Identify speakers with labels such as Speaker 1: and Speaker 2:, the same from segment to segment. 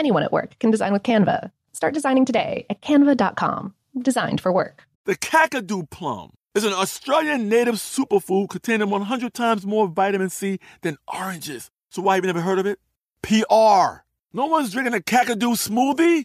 Speaker 1: Anyone at work can design with Canva. Start designing today at canva.com. Designed for work.
Speaker 2: The Kakadu plum is an Australian native superfood containing 100 times more vitamin C than oranges. So why have you never heard of it? PR. No one's drinking a Kakadu smoothie?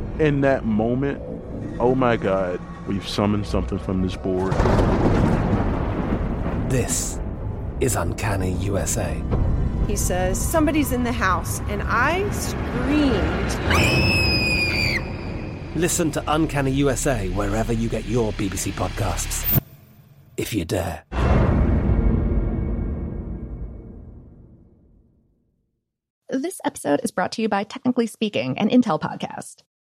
Speaker 3: in that moment, oh my God, we've summoned something from this board.
Speaker 4: This is Uncanny USA.
Speaker 5: He says, Somebody's in the house, and I screamed.
Speaker 4: Listen to Uncanny USA wherever you get your BBC podcasts, if you dare.
Speaker 1: This episode is brought to you by Technically Speaking, an Intel podcast.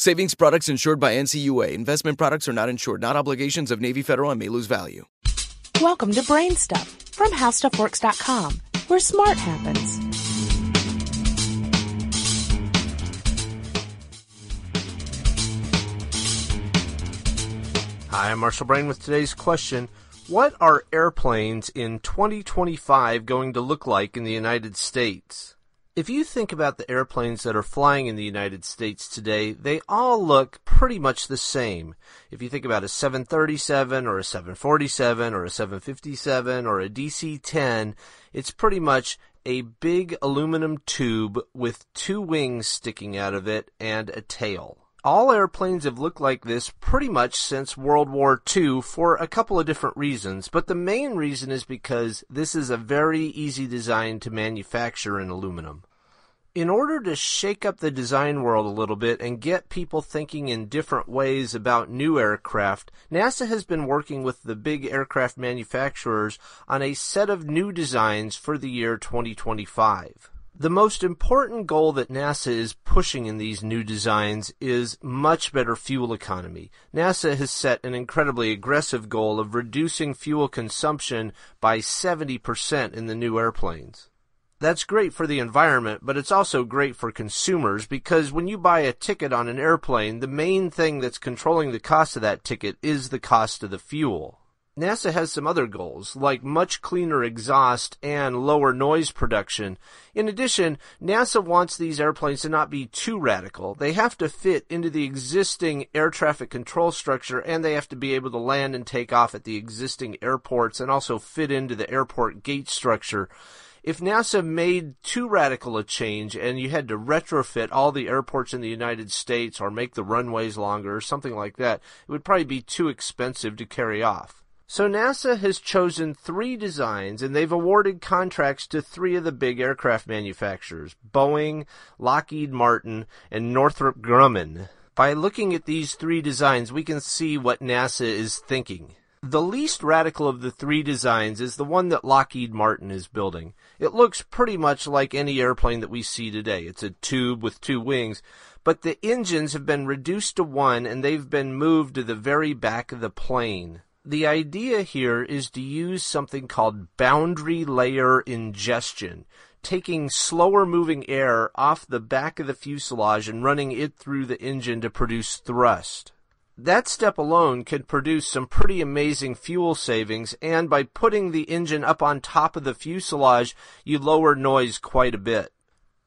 Speaker 6: Savings products insured by NCUA. Investment products are not insured, not obligations of Navy Federal and may lose value.
Speaker 7: Welcome to Brain Stuff from HowStuffWorks.com, where smart happens.
Speaker 8: Hi, I'm Marshall Brain with today's question. What are airplanes in 2025 going to look like in the United States? If you think about the airplanes that are flying in the United States today, they all look pretty much the same. If you think about a 737 or a 747 or a 757 or a DC 10, it's pretty much a big aluminum tube with two wings sticking out of it and a tail all airplanes have looked like this pretty much since World War II for a couple of different reasons, but the main reason is because this is a very easy design to manufacture in aluminum. In order to shake up the design world a little bit and get people thinking in different ways about new aircraft, NASA has been working with the big aircraft manufacturers on a set of new designs for the year 2025. The most important goal that NASA is pushing in these new designs is much better fuel economy. NASA has set an incredibly aggressive goal of reducing fuel consumption by 70% in the new airplanes. That's great for the environment, but it's also great for consumers because when you buy a ticket on an airplane, the main thing that's controlling the cost of that ticket is the cost of the fuel. NASA has some other goals, like much cleaner exhaust and lower noise production. In addition, NASA wants these airplanes to not be too radical. They have to fit into the existing air traffic control structure and they have to be able to land and take off at the existing airports and also fit into the airport gate structure. If NASA made too radical a change and you had to retrofit all the airports in the United States or make the runways longer or something like that, it would probably be too expensive to carry off. So NASA has chosen three designs and they've awarded contracts to three of the big aircraft manufacturers, Boeing, Lockheed Martin, and Northrop Grumman. By looking at these three designs, we can see what NASA is thinking. The least radical of the three designs is the one that Lockheed Martin is building. It looks pretty much like any airplane that we see today. It's a tube with two wings, but the engines have been reduced to one and they've been moved to the very back of the plane. The idea here is to use something called boundary layer ingestion taking slower moving air off the back of the fuselage and running it through the engine to produce thrust. That step alone can produce some pretty amazing fuel savings, and by putting the engine up on top of the fuselage, you lower noise quite a bit.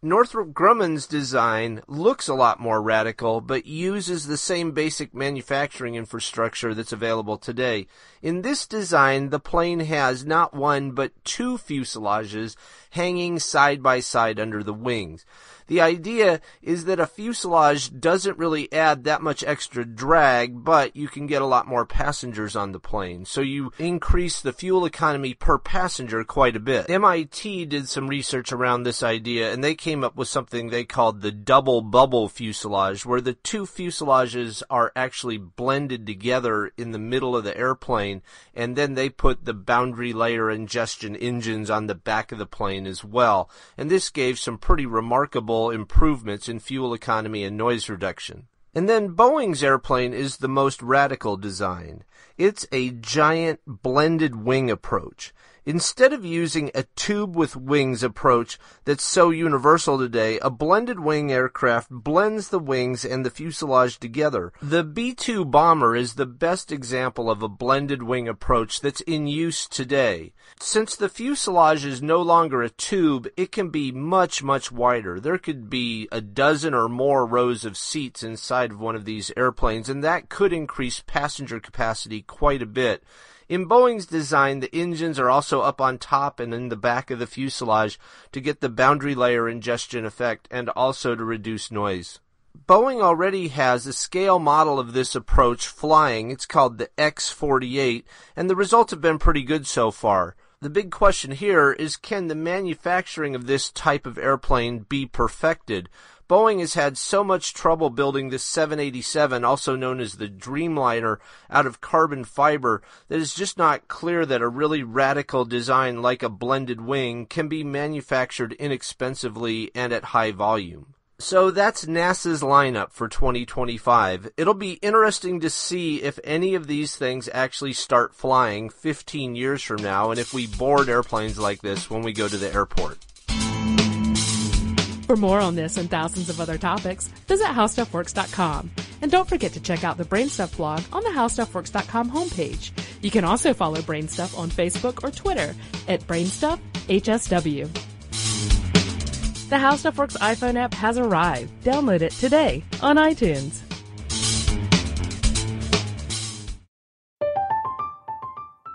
Speaker 8: Northrop Grumman's design looks a lot more radical, but uses the same basic manufacturing infrastructure that's available today. In this design, the plane has not one but two fuselages hanging side by side under the wings. The idea is that a fuselage doesn't really add that much extra drag, but you can get a lot more passengers on the plane. So you increase the fuel economy per passenger quite a bit. MIT did some research around this idea and they came up with something they called the double bubble fuselage, where the two fuselages are actually blended together in the middle of the airplane and then they put the boundary layer ingestion engines on the back of the plane as well. And this gave some pretty remarkable improvements in fuel economy and noise reduction. And then Boeing's airplane is the most radical design. It's a giant blended wing approach. Instead of using a tube with wings approach that's so universal today, a blended wing aircraft blends the wings and the fuselage together. The B-2 bomber is the best example of a blended wing approach that's in use today. Since the fuselage is no longer a tube, it can be much, much wider. There could be a dozen or more rows of seats inside of one of these airplanes, and that could increase passenger capacity quite a bit. In Boeing's design, the engines are also up on top and in the back of the fuselage to get the boundary layer ingestion effect and also to reduce noise. Boeing already has a scale model of this approach flying. It's called the X-48, and the results have been pretty good so far. The big question here is can the manufacturing of this type of airplane be perfected? Boeing has had so much trouble building this 787, also known as the Dreamliner, out of carbon fiber that it's just not clear that a really radical design like a blended wing can be manufactured inexpensively and at high volume. So that's NASA's lineup for 2025. It'll be interesting to see if any of these things actually start flying 15 years from now and if we board airplanes like this when we go to the airport.
Speaker 7: For more on this and thousands of other topics, visit HowStuffWorks.com. And don't forget to check out the Brainstuff blog on the HowStuffWorks.com homepage. You can also follow Brainstuff on Facebook or Twitter at BrainstuffHSW. The HowStuffWorks iPhone app has arrived. Download it today on iTunes.